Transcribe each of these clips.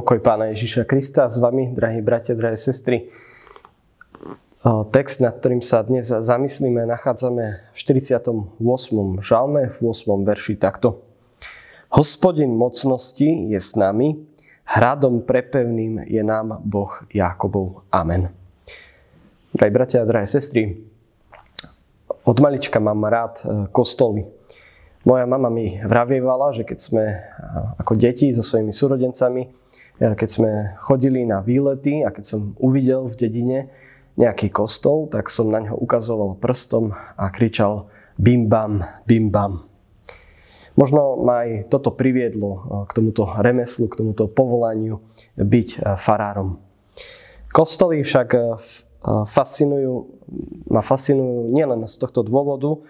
Pokoj Pána Ježiša Krista s vami, drahí bratia, drahé sestry. Text, nad ktorým sa dnes zamyslíme, nachádzame v 48. žalme, v 8. verši takto. Hospodin mocnosti je s nami, hradom prepevným je nám Boh Jakobov. Amen. Drahí bratia a drahé sestry, od malička mám rád e, kostoly. Moja mama mi vravievala, že keď sme ako deti so svojimi súrodencami keď sme chodili na výlety a keď som uvidel v dedine nejaký kostol, tak som na ňo ukazoval prstom a kričal bim bam, bim bam. Možno ma aj toto priviedlo e, k tomuto remeslu, k tomuto povolaniu byť e, farárom. Kostoly však e, fascinujú, ma fascinujú nielen z tohto dôvodu,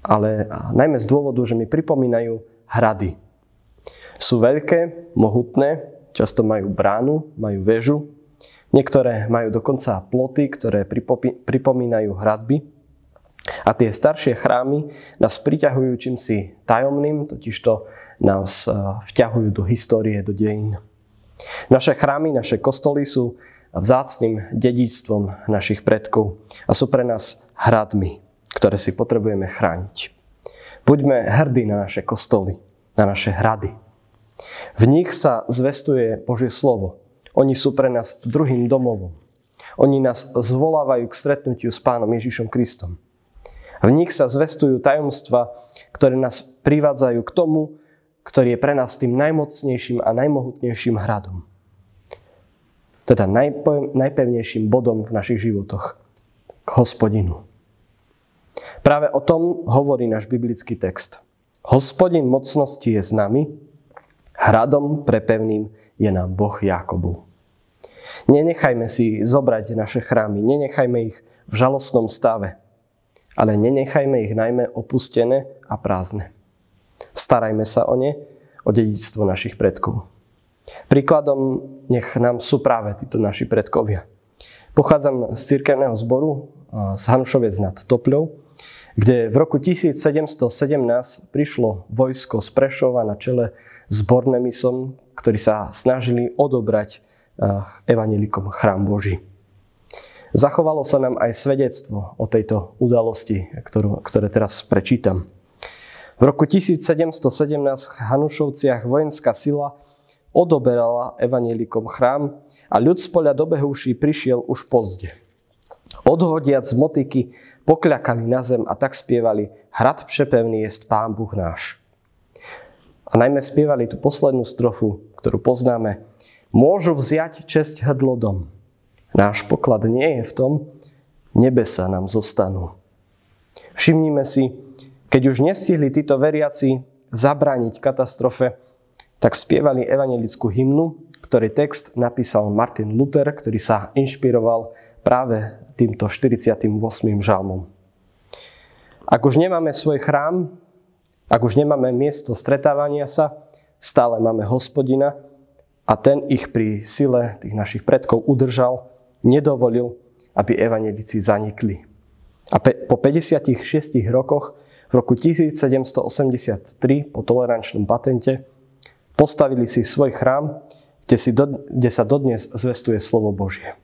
ale najmä z dôvodu, že mi pripomínajú hrady. Sú veľké, mohutné, často majú bránu, majú väžu. Niektoré majú dokonca ploty, ktoré pripomínajú hradby. A tie staršie chrámy nás priťahujú čímsi tajomným, totižto nás e, vťahujú do histórie, do dejín. Naše chrámy, naše kostoly sú vzácným dedičstvom našich predkov a sú pre nás hradmi, ktoré si potrebujeme chrániť. Buďme hrdí na naše kostoly, na naše hrady. V nich sa zvestuje Božie slovo. Oni sú pre nás druhým domovom. Oni nás zvolávajú k stretnutiu s Pánom Ježišom Kristom. V nich sa zvestujú tajomstva, ktoré nás privádzajú k tomu, ktorý je pre nás tým najmocnejším a najmohutnejším hradom. Teda najpevnejším bodom v našich životoch. K hospodinu. Práve o tom hovorí náš biblický text. Hospodin mocnosti je s nami, Hradom prepevným je nám Boh Jakobu. Nenechajme si zobrať naše chrámy, nenechajme ich v žalostnom stave, ale nenechajme ich najmä opustené a prázdne. Starajme sa o ne, o dedičstvo našich predkov. Príkladom nech nám sú práve títo naši predkovia. Pochádzam z cirkevného zboru z Hanušovec nad Topľou, kde v roku 1717 prišlo vojsko z Prešova na čele s Bornemisom, ktorí sa snažili odobrať eh, evanilikom chrám Boží. Zachovalo sa nám aj svedectvo o tejto udalosti, ktorú, ktoré teraz prečítam. V roku 1717 v Hanušovciach vojenská sila odoberala evanilikom chrám a ľud z poľa dobehúší prišiel už pozde. Odhodiac motiky, pokľakali na zem a tak spievali Hrad přepevný jest Pán Boh náš. A najmä spievali tú poslednú strofu, ktorú poznáme. Môžu vziať česť hrdlodom. Náš poklad nie je v tom, nebesa nám zostanú. Všimnime si, keď už nestihli títo veriaci zabrániť katastrofe, tak spievali evangelickú hymnu, ktorý text napísal Martin Luther, ktorý sa inšpiroval práve týmto 48. žalmom. Ak už nemáme svoj chrám, ak už nemáme miesto stretávania sa, stále máme hospodina a ten ich pri sile tých našich predkov udržal, nedovolil, aby evanelici zanikli. A pe- po 56 rokoch v roku 1783 po tolerančnom patente postavili si svoj chrám, kde, si do, kde sa dodnes zvestuje slovo Božie.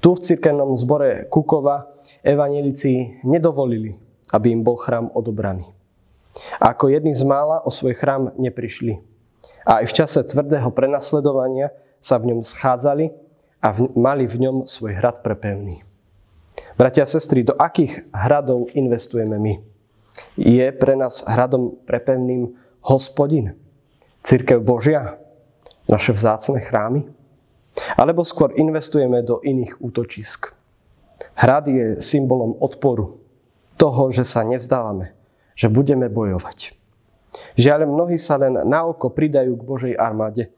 Tu v cirkevnom zbore Kukova evanelici nedovolili, aby im bol chrám odobraný. A ako jedni z mála o svoj chrám neprišli. A aj v čase tvrdého prenasledovania sa v ňom schádzali a v, mali v ňom svoj hrad prepevný. Bratia a sestry, do akých hradov investujeme my? Je pre nás hradom prepevným hospodin, církev Božia, naše vzácne chrámy? Alebo skôr investujeme do iných útočisk? Hrad je symbolom odporu, toho, že sa nevzdávame, že budeme bojovať. Žiaľ, mnohí sa len na oko pridajú k Božej armáde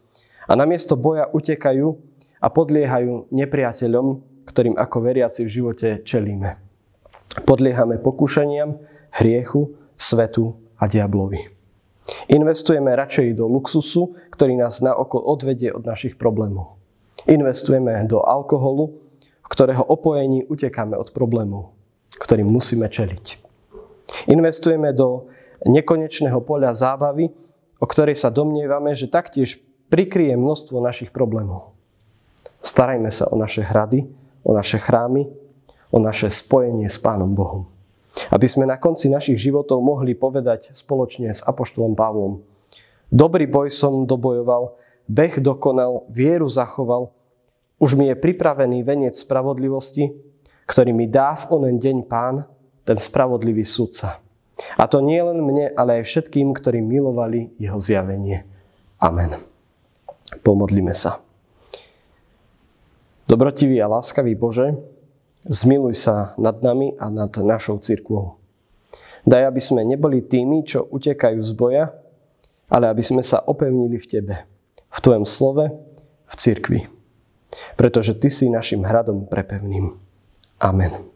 a namiesto boja utekajú a podliehajú nepriateľom, ktorým ako veriaci v živote čelíme. Podliehame pokušeniam, hriechu, svetu a diablovi. Investujeme radšej do luxusu, ktorý nás na oko odvedie od našich problémov. Investujeme do alkoholu, v ktorého opojení utekáme od problémov, ktorým musíme čeliť. Investujeme do nekonečného poľa zábavy, o ktorej sa domnievame, že taktiež prikryje množstvo našich problémov. Starajme sa o naše hrady, o naše chrámy, o naše spojenie s Pánom Bohom. Aby sme na konci našich životov mohli povedať spoločne s Apoštolom Pavlom Dobrý boj som dobojoval, beh dokonal, vieru zachoval, už mi je pripravený venec spravodlivosti, ktorý mi dá v onen deň Pán, ten spravodlivý sudca. A to nie len mne, ale aj všetkým, ktorí milovali jeho zjavenie. Amen. Pomodlíme sa. Dobrotivý a láskavý Bože, zmiluj sa nad nami a nad našou cirkvou. Daj, aby sme neboli tými, čo utekajú z boja, ale aby sme sa opevnili v Tebe, v Tvojom slove, v cirkvi. Pretože Ty si našim hradom prepevným. Amen.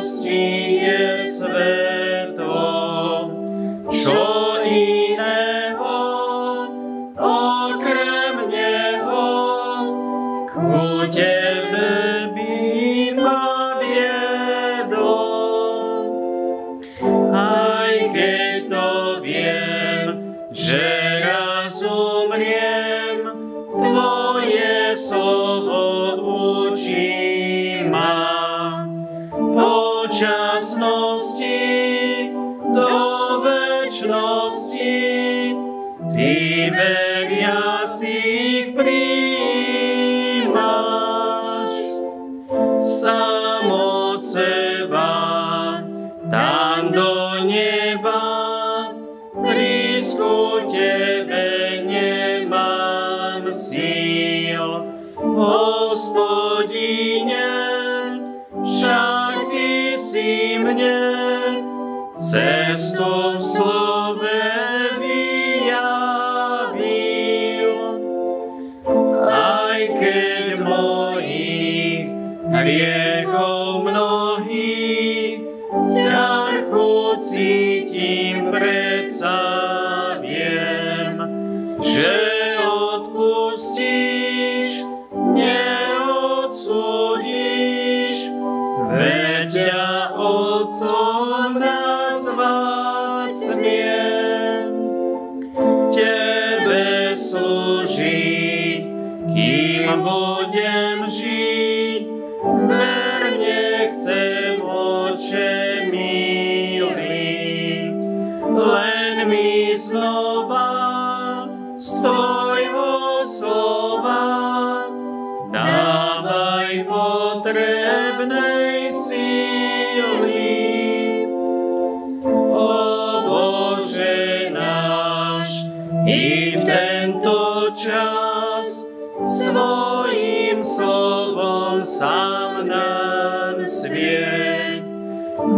múdrosti je svetlo. Čo iného, okrem Neho, ku Tebe by ma viedol. Aj keď to viem, že veriacich príjmaš. Sám seba tam do neba blízku Tebe nemám síl. Hospodine, však Ty si mne cestu v slove cítim, predsa viem, že odpustíš, neodsúdiš, veď ťa Otcom nazvať smiem. Tebe slúžiť, kým budem dávaj potrebnej síly. O Bože náš, i v tento čas svojim slovom sám nám svieť. V